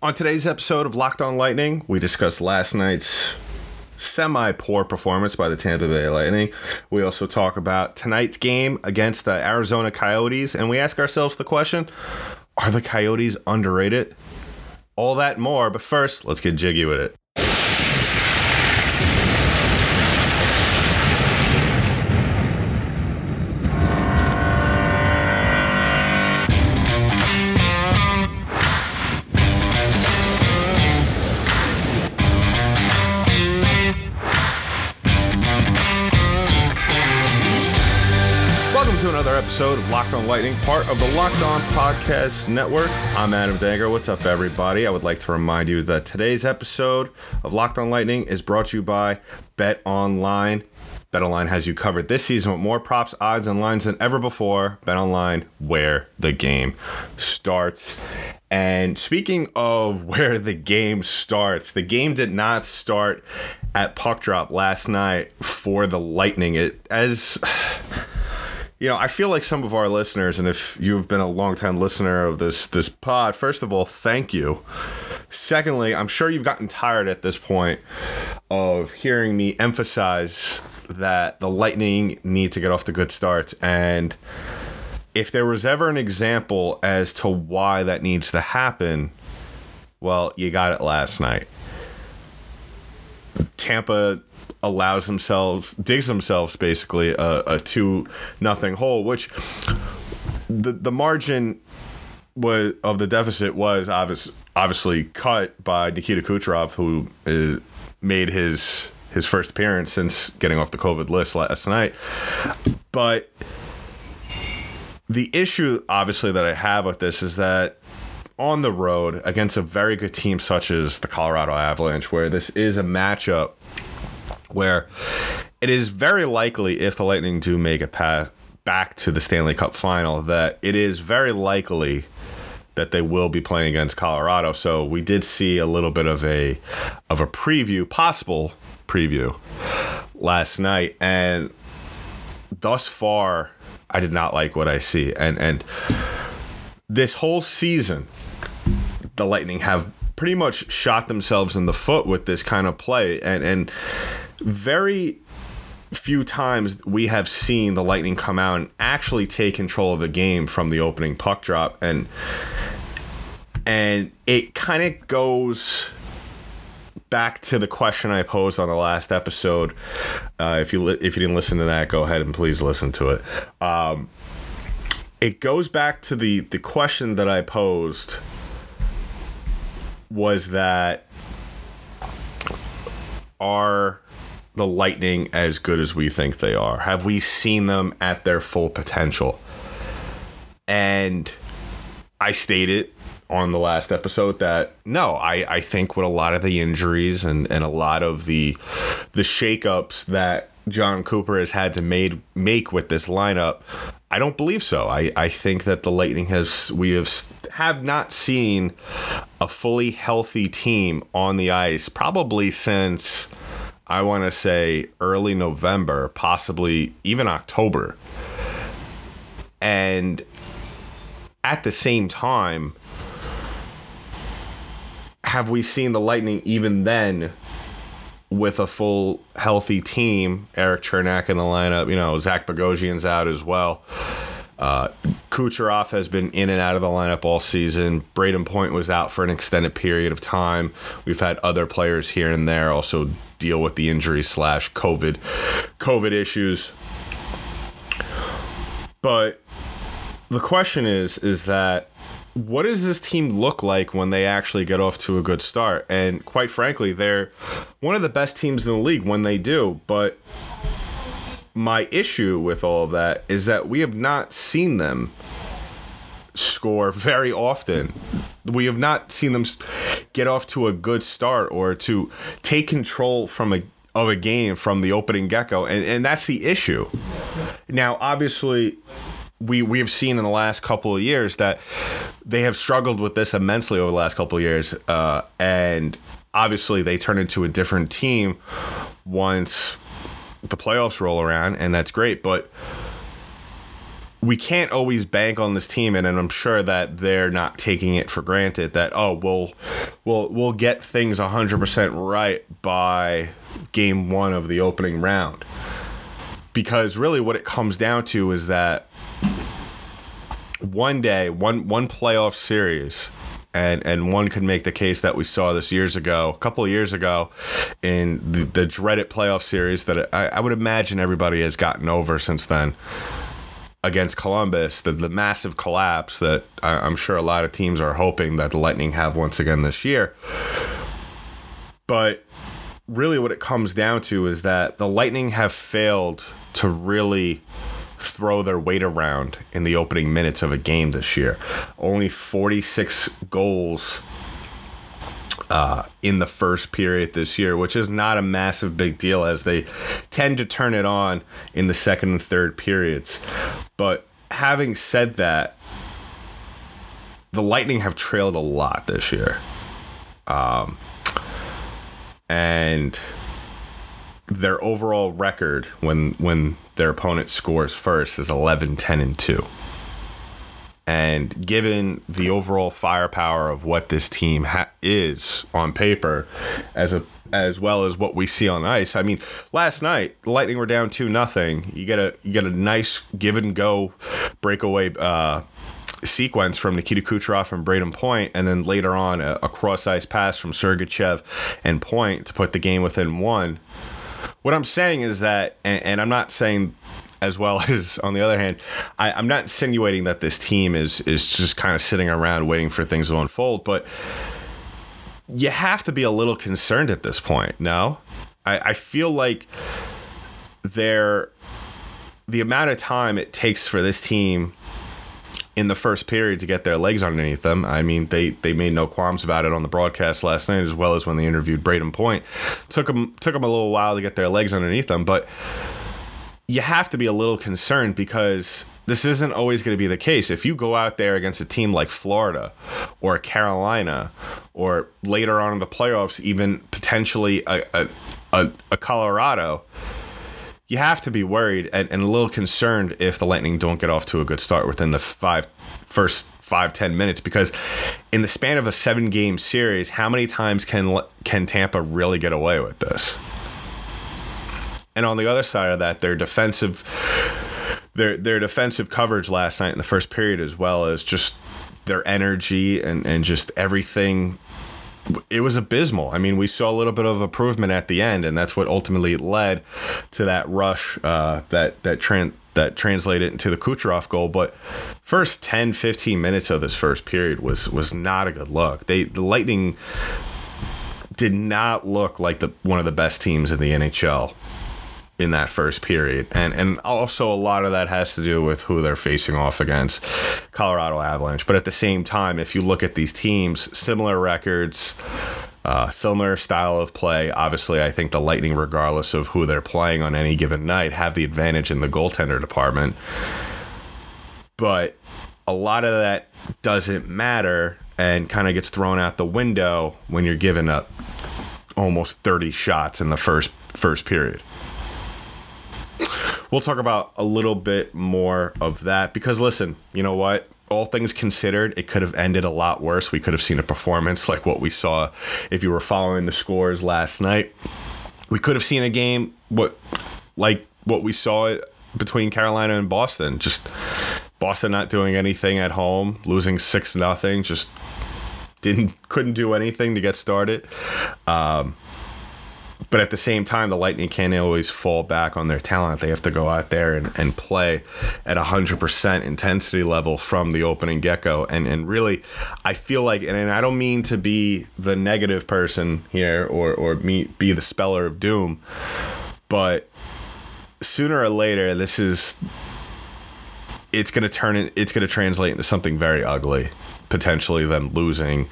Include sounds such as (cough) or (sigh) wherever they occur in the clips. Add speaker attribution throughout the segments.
Speaker 1: On today's episode of Locked On Lightning, we discuss last night's semi poor performance by the Tampa Bay Lightning. We also talk about tonight's game against the Arizona Coyotes, and we ask ourselves the question are the Coyotes underrated? All that more, but first, let's get jiggy with it. Episode of Locked On Lightning, part of the Locked On Podcast Network. I'm Adam Danger. What's up, everybody? I would like to remind you that today's episode of Locked On Lightning is brought to you by Bet Online. Bet Online has you covered this season with more props, odds, and lines than ever before. Bet Online, where the game starts. And speaking of (laughs) where the game starts, the game did not start at puck drop last night for the Lightning. It as you know, I feel like some of our listeners, and if you've been a longtime listener of this this pod, first of all, thank you. Secondly, I'm sure you've gotten tired at this point of hearing me emphasize that the Lightning need to get off to good starts. And if there was ever an example as to why that needs to happen, well, you got it last night. Tampa allows themselves digs themselves basically a, a two nothing hole which the the margin was of the deficit was obvious, obviously cut by Nikita Kucherov who is, made his his first appearance since getting off the COVID list last night. But the issue obviously that I have with this is that on the road against a very good team such as the Colorado Avalanche where this is a matchup where it is very likely if the Lightning do make it pass back to the Stanley Cup final that it is very likely that they will be playing against Colorado. So we did see a little bit of a of a preview, possible preview last night and thus far I did not like what I see. And and this whole season the Lightning have pretty much shot themselves in the foot with this kind of play and and very few times we have seen the Lightning come out and actually take control of the game from the opening puck drop and and it kind of goes back to the question I posed on the last episode. Uh, if you li- if you didn't listen to that, go ahead and please listen to it. Um, it goes back to the the question that I posed was that are the Lightning as good as we think they are? Have we seen them at their full potential? And I stated on the last episode that no, I, I think with a lot of the injuries and, and a lot of the the shakeups that Jon Cooper has had to made make with this lineup, I don't believe so. I, I think that the Lightning has we have have not seen a fully healthy team on the ice probably since I want to say early November, possibly even October. And at the same time, have we seen the Lightning even then with a full healthy team? Eric Cernak in the lineup, you know, Zach Bogosian's out as well. Uh, Kucherov has been in and out of the lineup all season. Brayden Point was out for an extended period of time. We've had other players here and there also deal with the injury slash COVID COVID issues. But the question is, is that what does this team look like when they actually get off to a good start? And quite frankly, they're one of the best teams in the league when they do. But my issue with all of that is that we have not seen them score very often. We have not seen them get off to a good start or to take control from a of a game from the opening gecko, and and that's the issue. Now, obviously, we we have seen in the last couple of years that they have struggled with this immensely over the last couple of years, uh, and obviously they turn into a different team once the playoffs roll around, and that's great. But we can't always bank on this team, and, and I'm sure that they're not taking it for granted that oh we'll we'll we'll get things 100% right by game one of the opening round. Because really, what it comes down to is that one day, one one playoff series, and and one could make the case that we saw this years ago, a couple of years ago, in the, the dreaded playoff series that I, I would imagine everybody has gotten over since then against Columbus, the, the massive collapse that I, I'm sure a lot of teams are hoping that the Lightning have once again this year. But really, what it comes down to is that the Lightning have failed to really throw their weight around in the opening minutes of a game this year. Only 46 goals uh, in the first period this year, which is not a massive big deal as they tend to turn it on in the second and third periods. But having said that, the Lightning have trailed a lot this year. Um, and their overall record when when their opponent scores first is 11 10 and 2 and given the overall firepower of what this team ha- is on paper as a as well as what we see on ice i mean last night the lightning were down 2 nothing you get a you get a nice give and go breakaway uh sequence from Nikita Kucherov and Brayden Point, and then later on a, a cross ice pass from Sergachev and Point to put the game within one. What I'm saying is that, and, and I'm not saying as well (laughs) as on the other hand, I, am not insinuating that this team is is just kind of sitting around waiting for things to unfold, but you have to be a little concerned at this point. No, I, I feel like there the amount of time it takes for this team in the first period to get their legs underneath them. I mean, they they made no qualms about it on the broadcast last night, as well as when they interviewed Brayden Point. Took them took them a little while to get their legs underneath them, but you have to be a little concerned because this isn't always going to be the case. If you go out there against a team like Florida or Carolina, or later on in the playoffs, even potentially a, a, a, a Colorado, you have to be worried and, and, a little concerned if the Lightning don't get off to a good start within the five first five ten minutes because in the span of a seven game series, how many times can can Tampa really get away with this? And on the other side of that, their defensive their their defensive coverage last night in the first period, as well as just their energy and, and just everything it was abysmal. I mean, we saw a little bit of improvement at the end, and that's what ultimately led to that rush uh, that that tran- that translated into the Kucherov goal. But first 10, 15 minutes of this first period was was not a good look. They the Lightning did not look like the one of the best teams in the NHL in that first period. And and also a lot of that has to do with who they're facing off against Colorado Avalanche. But at the same time, if you look at these teams, similar records, uh, similar style of play. Obviously, I think the Lightning, regardless of who they're playing on any given night, have the advantage in the goaltender department. But a lot of that doesn't matter and kind of gets thrown out the window when you're giving up almost 30 shots in the first first period we'll talk about a little bit more of that because listen, you know what? all things considered, it could have ended a lot worse. We could have seen a performance like what we saw if you were following the scores last night. We could have seen a game what like what we saw between Carolina and Boston. Just Boston not doing anything at home, losing six nothing, just didn't couldn't do anything to get started. Um, but at the same time, the Lightning can't always fall back on their talent. They have to go out there and, and play at 100% intensity level from the opening get go. And, and really, I feel like, and, and I don't mean to be the negative person here or, or me, be the speller of doom, but sooner or later, this is. It's going to turn it, it's to translate into something very ugly, potentially them losing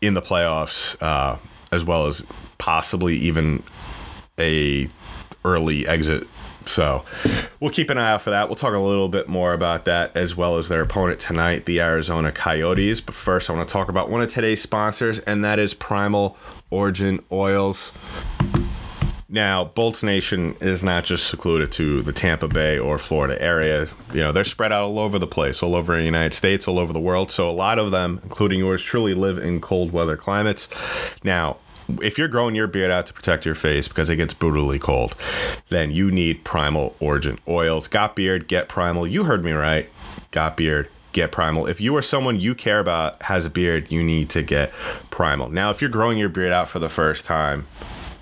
Speaker 1: in the playoffs, uh, as well as possibly even a early exit. So we'll keep an eye out for that. We'll talk a little bit more about that as well as their opponent tonight, the Arizona Coyotes. But first, I want to talk about one of today's sponsors, and that is Primal Origin Oils. Now, Bolts Nation is not just secluded to the Tampa Bay or Florida area. You know, they're spread out all over the place, all over the United States, all over the world. So a lot of them, including yours truly, live in cold weather climates. Now, if you're growing your beard out to protect your face because it gets brutally cold, then you need Primal Origin oils. Got beard, get Primal. You heard me right. Got beard, get Primal. If you are someone you care about has a beard, you need to get Primal. Now, if you're growing your beard out for the first time,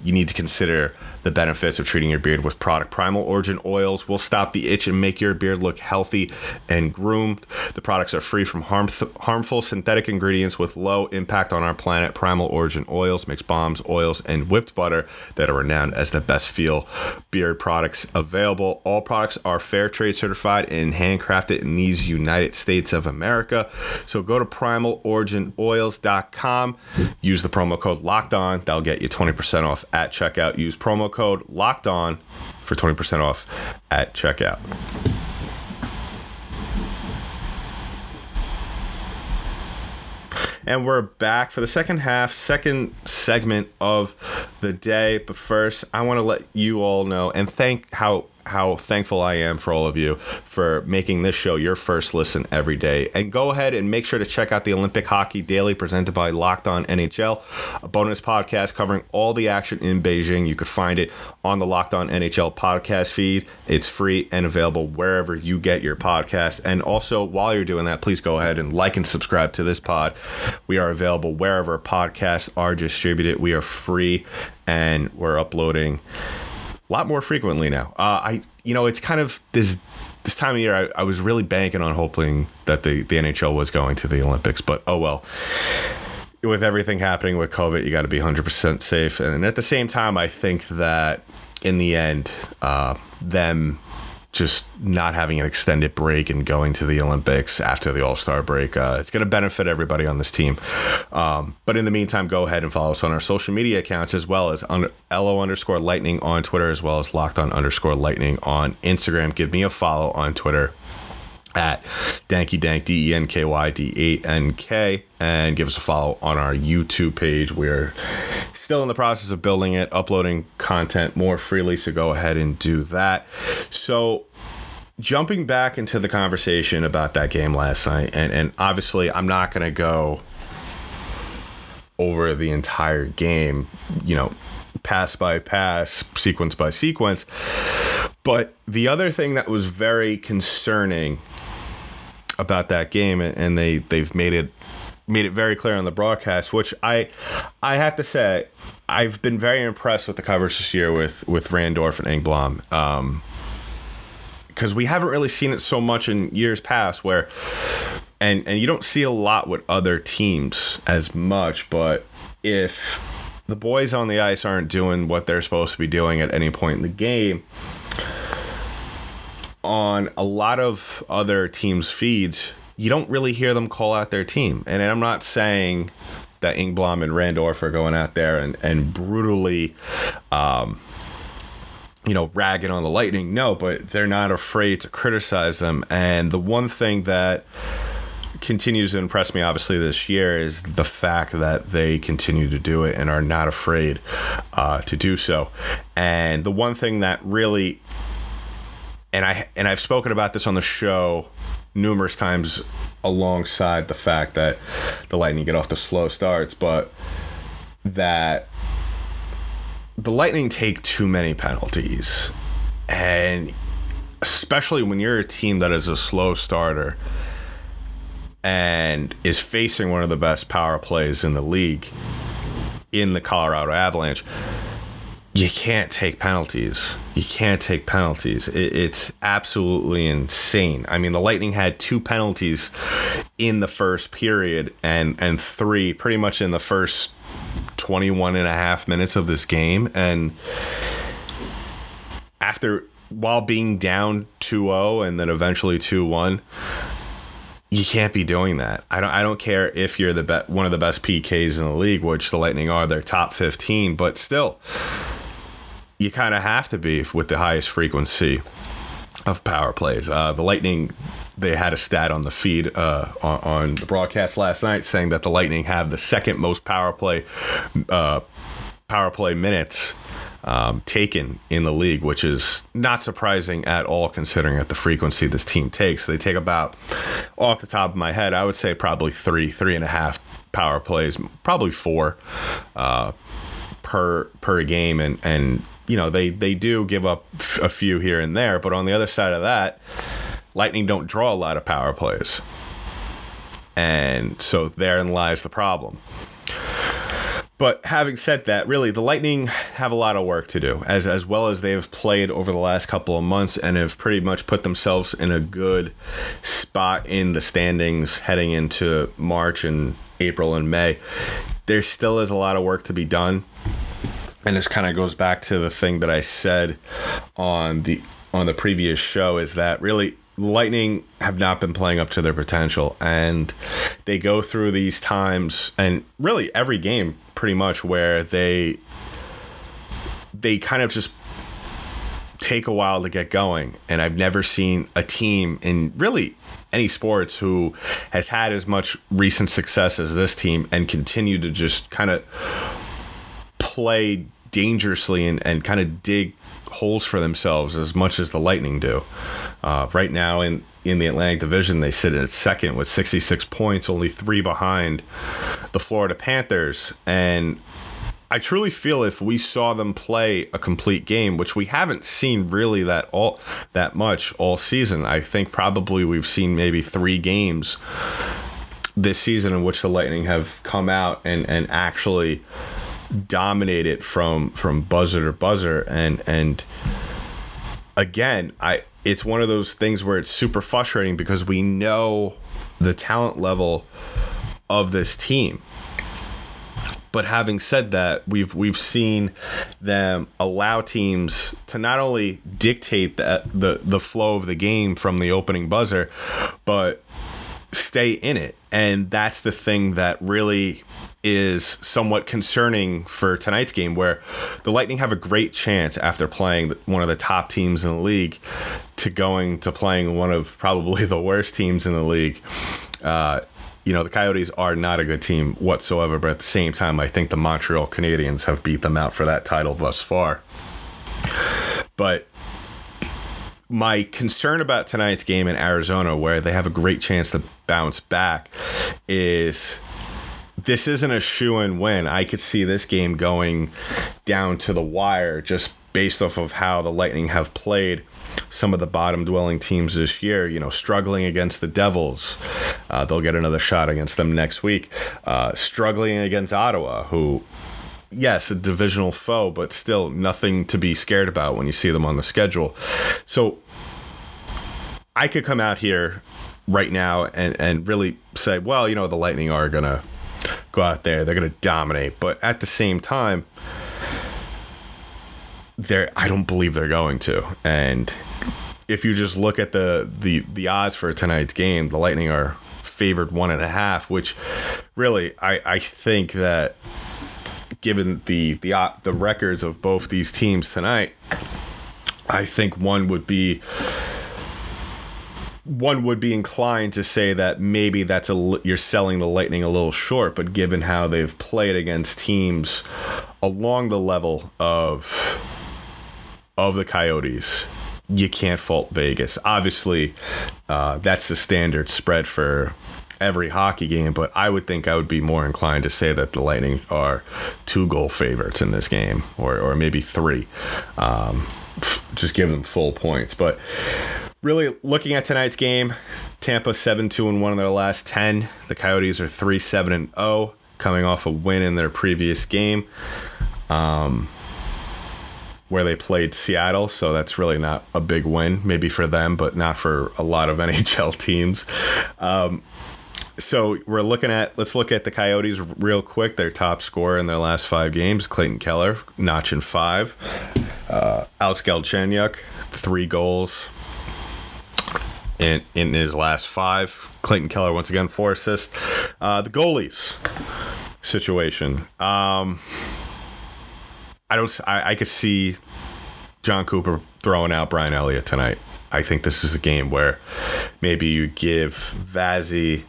Speaker 1: you need to consider the benefits of treating your beard with product. Primal Origin oils will stop the itch and make your beard look healthy and groomed. The products are free from harm- harmful synthetic ingredients with low impact on our planet. Primal Origin oils makes bombs, oils, and whipped butter that are renowned as the best feel beard products available. All products are fair trade certified and handcrafted in these United States of America. So go to primaloriginoils.com, use the promo code locked on. That'll get you 20% off at checkout. Use promo code locked on for 20% off at checkout. And we're back for the second half, second segment of the day. But first, I want to let you all know and thank how how thankful I am for all of you for making this show your first listen every day. And go ahead and make sure to check out the Olympic Hockey Daily presented by Locked On NHL, a bonus podcast covering all the action in Beijing. You could find it on the Locked On NHL podcast feed. It's free and available wherever you get your podcast. And also, while you're doing that, please go ahead and like and subscribe to this pod. We are available wherever podcasts are distributed. We are free and we're uploading a lot more frequently now. Uh, I, you know, it's kind of this this time of year. I, I was really banking on hoping that the the NHL was going to the Olympics, but oh well. With everything happening with COVID, you got to be 100% safe. And at the same time, I think that in the end, uh, them just not having an extended break and going to the Olympics after the All Star break. Uh, it's going to benefit everybody on this team. Um, but in the meantime, go ahead and follow us on our social media accounts as well as on LO underscore lightning on Twitter as well as locked on underscore lightning on Instagram. Give me a follow on Twitter at Danky Dank D E N K Y D A N K and give us a follow on our YouTube page. We're still in the process of building it, uploading content more freely, so go ahead and do that. So jumping back into the conversation about that game last night, and, and obviously I'm not gonna go over the entire game, you know, pass by pass, sequence by sequence. But the other thing that was very concerning about that game, and they they've made it made it very clear on the broadcast, which I I have to say I've been very impressed with the coverage this year with with Randorf and Engblom. Um, because we haven't really seen it so much in years past where and and you don't see a lot with other teams as much but if the boys on the ice aren't doing what they're supposed to be doing at any point in the game on a lot of other teams' feeds, you don't really hear them call out their team. And I'm not saying that Engblom and Randorf are going out there and, and brutally, um, you know, ragging on the Lightning. No, but they're not afraid to criticize them. And the one thing that continues to impress me, obviously, this year is the fact that they continue to do it and are not afraid uh, to do so. And the one thing that really and I and I've spoken about this on the show numerous times alongside the fact that the Lightning get off the slow starts, but that the Lightning take too many penalties. And especially when you're a team that is a slow starter and is facing one of the best power plays in the league in the Colorado Avalanche you can't take penalties. You can't take penalties. It, it's absolutely insane. I mean, the Lightning had two penalties in the first period and and three pretty much in the first 21 and a half minutes of this game and after while being down 2-0 and then eventually 2-1 you can't be doing that. I don't I don't care if you're the be- one of the best PKs in the league, which the Lightning are, they're top 15, but still you kind of have to be with the highest frequency of power plays. Uh, the Lightning, they had a stat on the feed uh, on, on, the broadcast last night saying that the Lightning have the second most power play uh, power play minutes um, taken in the league, which is not surprising at all considering at the frequency this team takes. They take about, off the top of my head, I would say probably three, three and a half power plays, probably four uh, per per game, and and you know they they do give up a few here and there, but on the other side of that, Lightning don't draw a lot of power plays, and so therein lies the problem. But having said that, really, the Lightning have a lot of work to do, as as well as they've played over the last couple of months and have pretty much put themselves in a good spot in the standings heading into March and April and May. There still is a lot of work to be done, and this kind of goes back to the thing that I said on the on the previous show is that really Lightning have not been playing up to their potential, and they go through these times, and really every game pretty much where they they kind of just take a while to get going. And I've never seen a team in really any sports who has had as much recent success as this team and continue to just kind of play dangerously and, and kind of dig holes for themselves as much as the Lightning do. Uh, right now in in the Atlantic Division, they sit at second with 66 points, only three behind the Florida Panthers. And I truly feel if we saw them play a complete game, which we haven't seen really that all that much all season, I think probably we've seen maybe three games this season in which the Lightning have come out and, and actually dominated from from buzzer to buzzer and and again I it's one of those things where it's super frustrating because we know the talent level of this team. But having said that, we've we've seen them allow teams to not only dictate the the, the flow of the game from the opening buzzer, but stay in it. And that's the thing that really is somewhat concerning for tonight's game, where the Lightning have a great chance after playing one of the top teams in the league to going to playing one of probably (laughs) the worst teams in the league. Uh, you know, the Coyotes are not a good team whatsoever, but at the same time, I think the Montreal Canadiens have beat them out for that title thus far. But my concern about tonight's game in Arizona, where they have a great chance to bounce back, is this isn't a shoe in win. I could see this game going down to the wire just based off of how the Lightning have played some of the bottom dwelling teams this year, you know, struggling against the Devils. Uh, they'll get another shot against them next week. Uh, struggling against Ottawa, who, yes, a divisional foe, but still nothing to be scared about when you see them on the schedule. So I could come out here right now and, and really say, well, you know, the Lightning are going to go out there. They're going to dominate. But at the same time, they're I don't believe they're going to. And if you just look at the the the odds for tonight's game, the Lightning are favored one and a half, which really I I think that given the the the records of both these teams tonight, I think one would be one would be inclined to say that maybe that's a you're selling the Lightning a little short, but given how they've played against teams along the level of of the Coyotes, you can't fault Vegas. Obviously, uh, that's the standard spread for every hockey game, but I would think I would be more inclined to say that the Lightning are two goal favorites in this game, or or maybe three. Um, just give them full points, but really looking at tonight's game, Tampa 7 2 and 1 in their last 10. The Coyotes are 3 7 and 0, coming off a win in their previous game. Um, where they played Seattle, so that's really not a big win, maybe for them, but not for a lot of (laughs) NHL teams. Um, so we're looking at let's look at the Coyotes real quick. Their top scorer in their last five games, Clayton Keller, notching five. Uh, Alex Galchenyuk, three goals, in, in his last five. Clayton Keller, once again, four assists. Uh, the goalies situation. Um, I don't. I, I could see Jon Cooper throwing out Brian Elliott tonight. I think this is a game where maybe you give Vazzy,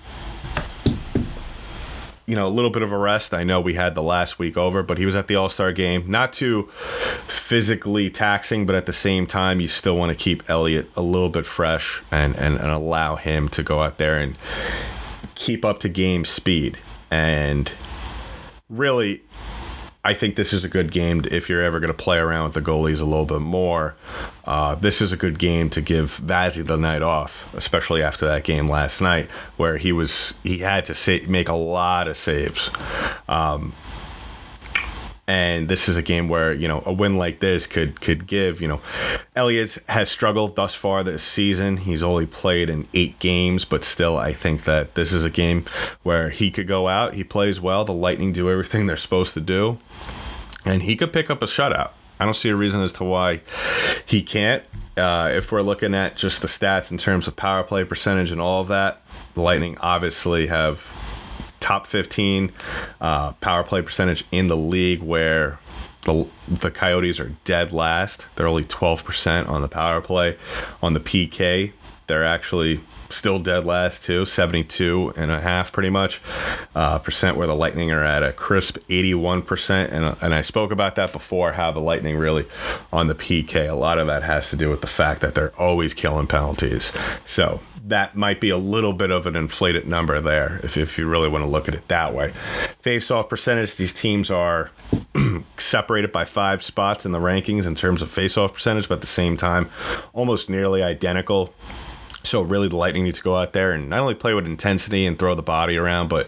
Speaker 1: you know, a little bit of a rest. I know we had the last week over, but he was at the All Star game. Not too physically taxing, but at the same time, you still want to keep Elliott a little bit fresh and, and, and allow him to go out there and keep up to game speed. And really, I think this is a good game if you're ever going to play around with the goalies a little bit more. Uh, this is a good game to give Vazzy the night off, especially after that game last night where he was he had to make a lot of saves. Um, and this is a game where you know a win like this could could give you know Elliott has struggled thus far this season. He's only played in eight games but still I think that this is a game where he could go out. He plays well. The Lightning do everything (laughs) they're supposed to do. And he could pick up a shutout. I don't see a reason as to why he can't. Uh, if we're looking at just the stats in terms of power play percentage and all of that the Lightning obviously have top 15 uh, power play percentage in the league where the, the Coyotes are dead last. They're only 12% on the power play. On the PK, they're actually still dead last too 72 and a half pretty much uh, percent where the lightning are at a crisp 81% and, and i spoke about that before how the lightning really on the pk a lot of that has to do with the fact that they're always killing penalties so that might be a little bit of an inflated number there if, if you really want to look at it that way. Face off percentage, these teams are (clears throat) separated by five spots in the rankings in terms of face off percentage, but at the same time, almost nearly identical. So really, the Lightning need to go out there and not only play with intensity and throw the body around, but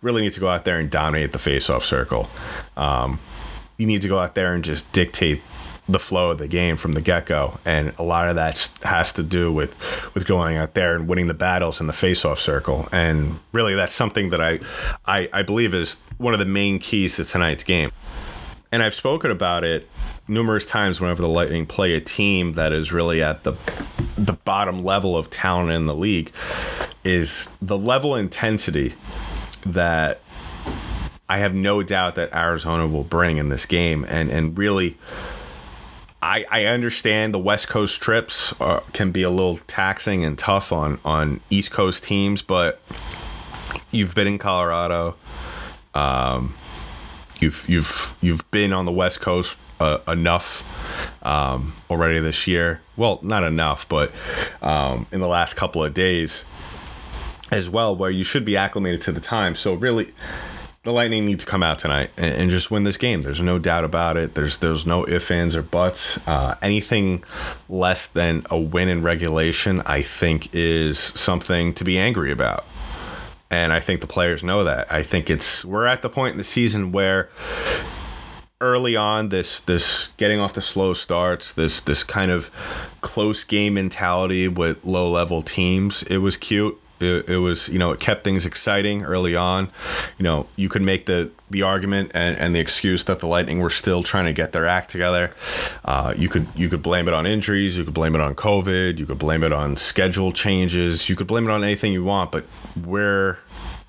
Speaker 1: really need to go out there and dominate the face-off circle. Um, you need to go out there and just dictate the flow of the game from the get go, and a lot of that has to do with with going out there and winning the battles in the face off circle. And really, that's something that I, I I believe is one of the main keys to tonight's game. And I've spoken about it numerous times whenever the Lightning play a team that is really at the the bottom level of talent in the league is the level intensity that I have no doubt that Arizona will bring in this game and and really I, I understand the West Coast trips are, can be a little taxing and tough on, on East Coast teams, but you've been in Colorado. Um, you've you've you've been on the West Coast uh, enough um, already this year. Well, not enough, but um, in the last couple of days as well, where you should be acclimated to the time. So really, the Lightning need to come out tonight and, and, just win this game. There's no doubt about it. There's there's no ifs, ands, or buts. Uh, anything less than a win in regulation, I think, is something to be angry about. And I think the players know that. I think it's we're at the point in the season where early on this this getting off the slow starts this this kind of close game mentality with low level teams it was cute it, it, was, you know, it kept things exciting early on. You know, you could make the the argument and, and the excuse that the Lightning were still trying to get their act together. Uh, you could you could blame it on injuries. You could blame it on COVID. You could blame it on schedule changes. You could blame it on anything you want. But we're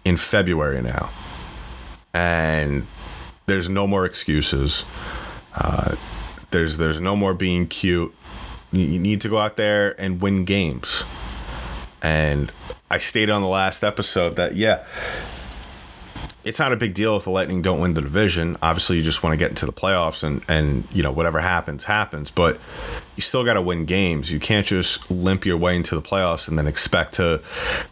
Speaker 1: in February now, and there's no more excuses. Uh, there's there's no more being cute. You need to go out there and win games. And I stated on the last episode that yeah, it's not a big deal if the Lightning don't win the division. Obviously, you just want to get into the playoffs and and you know whatever happens happens. But you still got to win games. You can't just limp your way into the playoffs and then expect to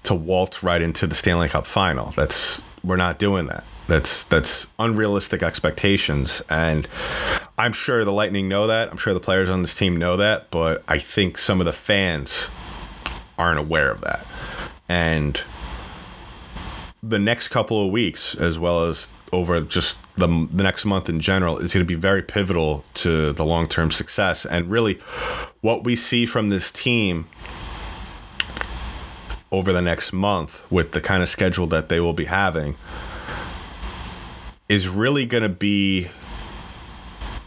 Speaker 1: to waltz right into the Stanley Cup final. That's we're not doing that. That's that's unrealistic expectations, and I'm sure the Lightning know that. I'm sure the players on this team know that. But I think some of the fans aren't aware of that and the next couple of weeks, as well as over just the, the next month in general, is going to be very pivotal to the long term success. And really, what we see from this team over the next month with the kind of schedule that they will be having is really going to be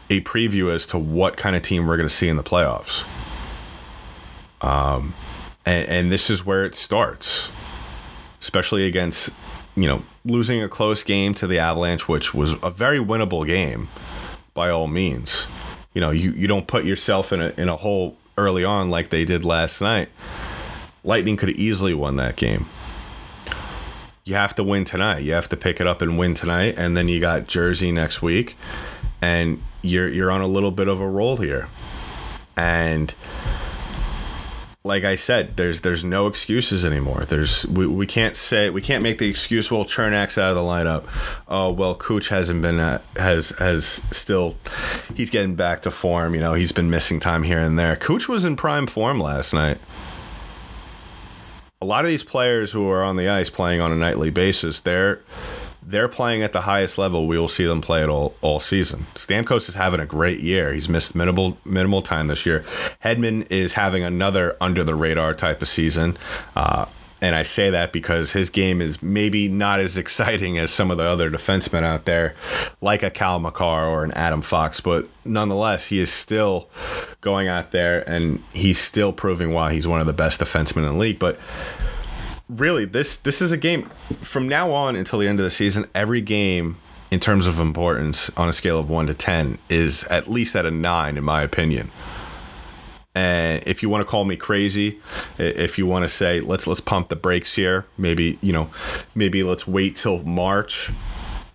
Speaker 1: a preview as to what kind of team we're going to see in the playoffs. Um, and, and this is where it starts, especially against you know losing a close game to the Avalanche, which was a very winnable game by all means. You know, you, you don't put yourself in a in a hole early on like they did last night. Lightning could have easily won that game. you have to win tonight. You have to pick it up and win tonight, and then you got Jersey next week, and you're you're on a little bit of a roll here, and like I said, there's there's no excuses anymore. There's we, we can't say we can't make the excuse well Cernak's out of the lineup. Oh well, Cooch hasn't been at, has has still he's getting back to form. You know he's been missing time here and there. Cooch was in prime form last night. A lot of these players who are on the ice playing on a nightly basis, they're they're playing at the highest level. We will see them play it all, all season. Stamkos is having a great year. He's missed minimal minimal time this year. Hedman is having another under the radar type of season. Uh, and I say that because his game is maybe not as exciting as some of the other defensemen out there, like a Cale Makar or an Adam Fox. But nonetheless, he is still going out there and he's still proving why he's one of the best defensemen in the league. But really this this is a game from now on until the end of the season every game in terms of importance on a scale of 1 to 10 is at least at a 9 in my opinion. And if you want to call me crazy if you want to say let's let's pump the brakes here maybe you know maybe let's wait till march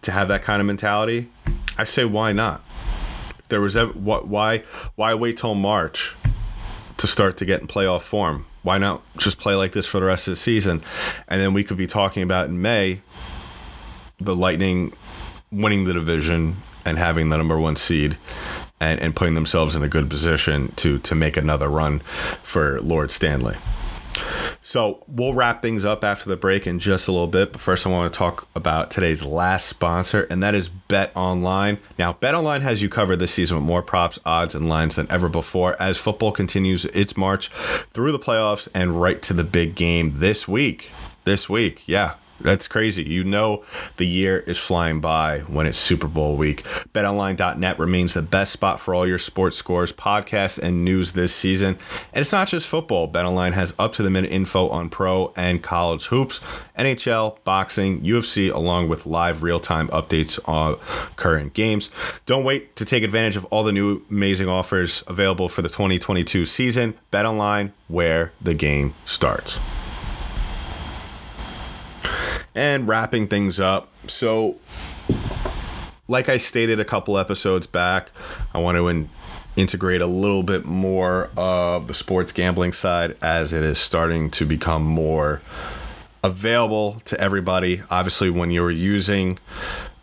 Speaker 1: to have that kind of mentality i say why not? There was ever, what why why wait till march to start to get in playoff form why not just play like this for the rest of the season? And then we could be talking about in May the Lightning winning the division and having the number one seed and, and putting themselves in a good position to to make another run for Lord Stanley. So we'll wrap things up after the break in just a little bit. But first, I want to talk about today's last sponsor, and that is Bet Online. Now, Bet Online has you covered this season with more props, odds, and lines than ever before as football continues its march through the playoffs and right to the big game this week. This week, yeah, that's crazy. You know the year is flying by when it's Super Bowl week. BetOnline.net remains the best spot for all your sports scores, podcasts, and news this season. And it's not just football. BetOnline has up to the minute info on pro and college hoops, NHL, boxing, UFC, along with live real time updates on current games. Don't wait to take advantage of all the new amazing offers available for the 2022 season. BetOnline, where the game starts and wrapping things up. So, like I stated a couple episodes back, I want to in- integrate a little bit more of the sports gambling side as it is starting to become more available to everybody. Obviously, when you're using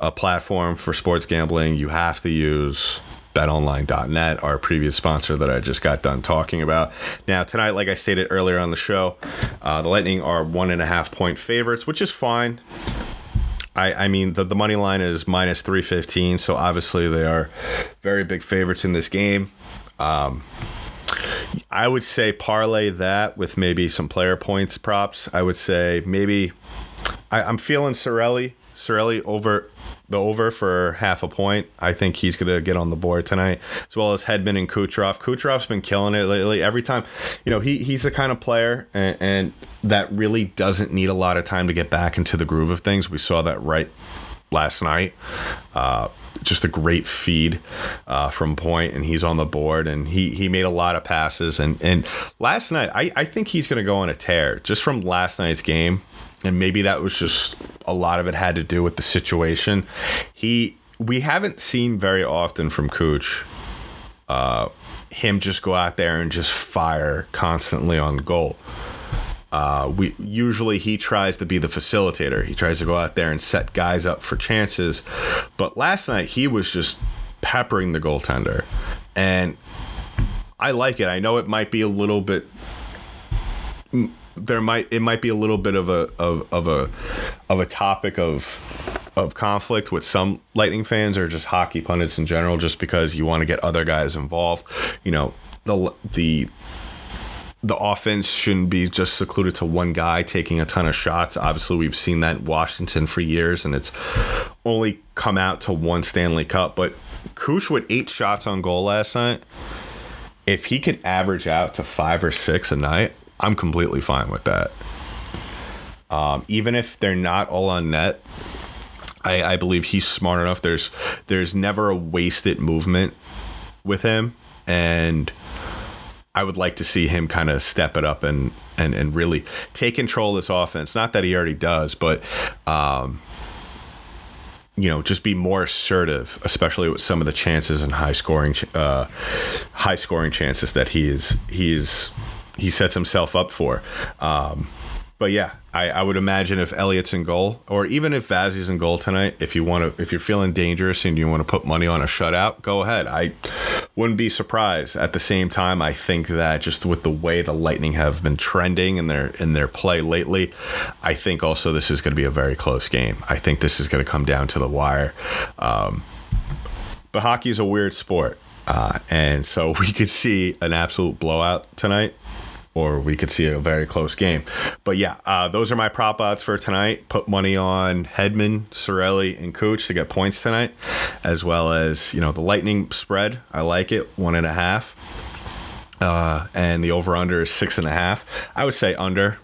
Speaker 1: a platform for sports gambling, you have to use betonline.net, our previous sponsor that I just got done talking about. Now, tonight, like I stated earlier on the show, uh, the Lightning are one and a half point favorites, which is fine. I, I mean, the, the money line is minus 315, so obviously they are very big favorites in this game. Um, I would say parlay that with maybe some player points props. I would say maybe I, I'm feeling Cirelli. Cirelli over the over for half a point. I think he's going to get on the board tonight, as well as Hedman and Kucherov. Kucherov's been killing it lately. Every time, you know, he he's the kind of player and, and that really doesn't need a lot of time to get back into the groove of things. We saw that right last night. Uh, just a great feed uh, from point, and he's on the board, and he he made a lot of passes. And and last night, I I think he's going to go on a tear just from last night's game and maybe that was just a lot of it had to do with the situation. He we haven't seen very often from Cooch uh, him just go out there and just fire constantly on goal. Uh, we usually he tries to be the facilitator. He tries to go out there and set guys up for chances. But last night he was just peppering the goaltender, and I like it. I know it might be a little bit there might it might be a little bit of a of, of a of a topic of of conflict with some lightning fans or just hockey pundits in general just because you want to get other guys involved you know the the the offense shouldn't be just secluded to one guy taking a ton of shots. Obviously, we've seen that in Washington for years, and it's only come out to one Stanley Cup. But Kush with eight shots on goal last night, if he could average out to five or six a night, I'm completely fine with that. Um, even if they're not all on net, I, I believe he's smart enough. There's there's never a wasted movement with him, and I would like to see him kind of step it up and and and really take control of this offense. Not that he already does, but um, you know, just be more assertive, especially with some of the chances and high scoring, uh, high scoring chances that he is he is he sets himself up for. Um, but yeah, I, I would imagine if Elliott's in goal, or even if Vazzy's in goal tonight, if you want to, if you're feeling dangerous and you want to put money on a shutout, go ahead. I wouldn't be surprised. At the same time, I think that just with the way the Lightning have been trending in their in their play lately, I think also this is going to be a very close game. I think this is going to come down to the wire. Um, but hockey is a weird sport. Uh, and so (laughs) we could see an absolute blowout tonight or we could see a very close game. But yeah, uh, those are my prop odds for tonight. Put money on Hedman, Cirelli, and Cooch to get points tonight, as well as you know the Lightning spread. I like it one and a half, uh, and the over under is six and a half. I would say under.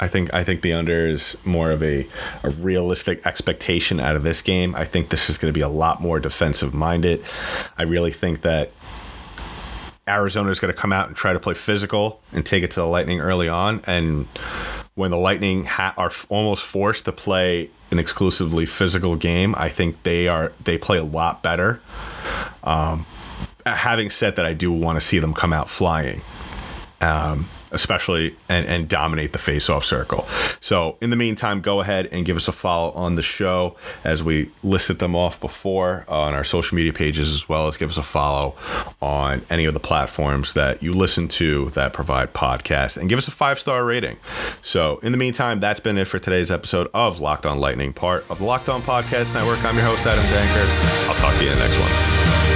Speaker 1: I think I think the under is more of a, a realistic expectation out of this game. I think this is going to be a lot more defensive minded. I really think that Arizona is going to come out and try to play physical and take it to the Lightning early on. And when the Lightning ha- are almost forced to play an exclusively physical game, I think they are they play a lot better. Um, having said that, I do want to see them come out flying. Um, especially and, and dominate the face-off circle. So in the meantime, go ahead and give us a follow on the show as we listed them off before uh, on our social media pages, as well as give us a follow on any of the platforms that you listen to that provide podcasts and give us a five-star rating. So in the meantime, that's been it for today's episode of Locked On Lightning, part of the Locked On Podcast Network. I'm your host, Adam Danker. I'll talk to you in the next one.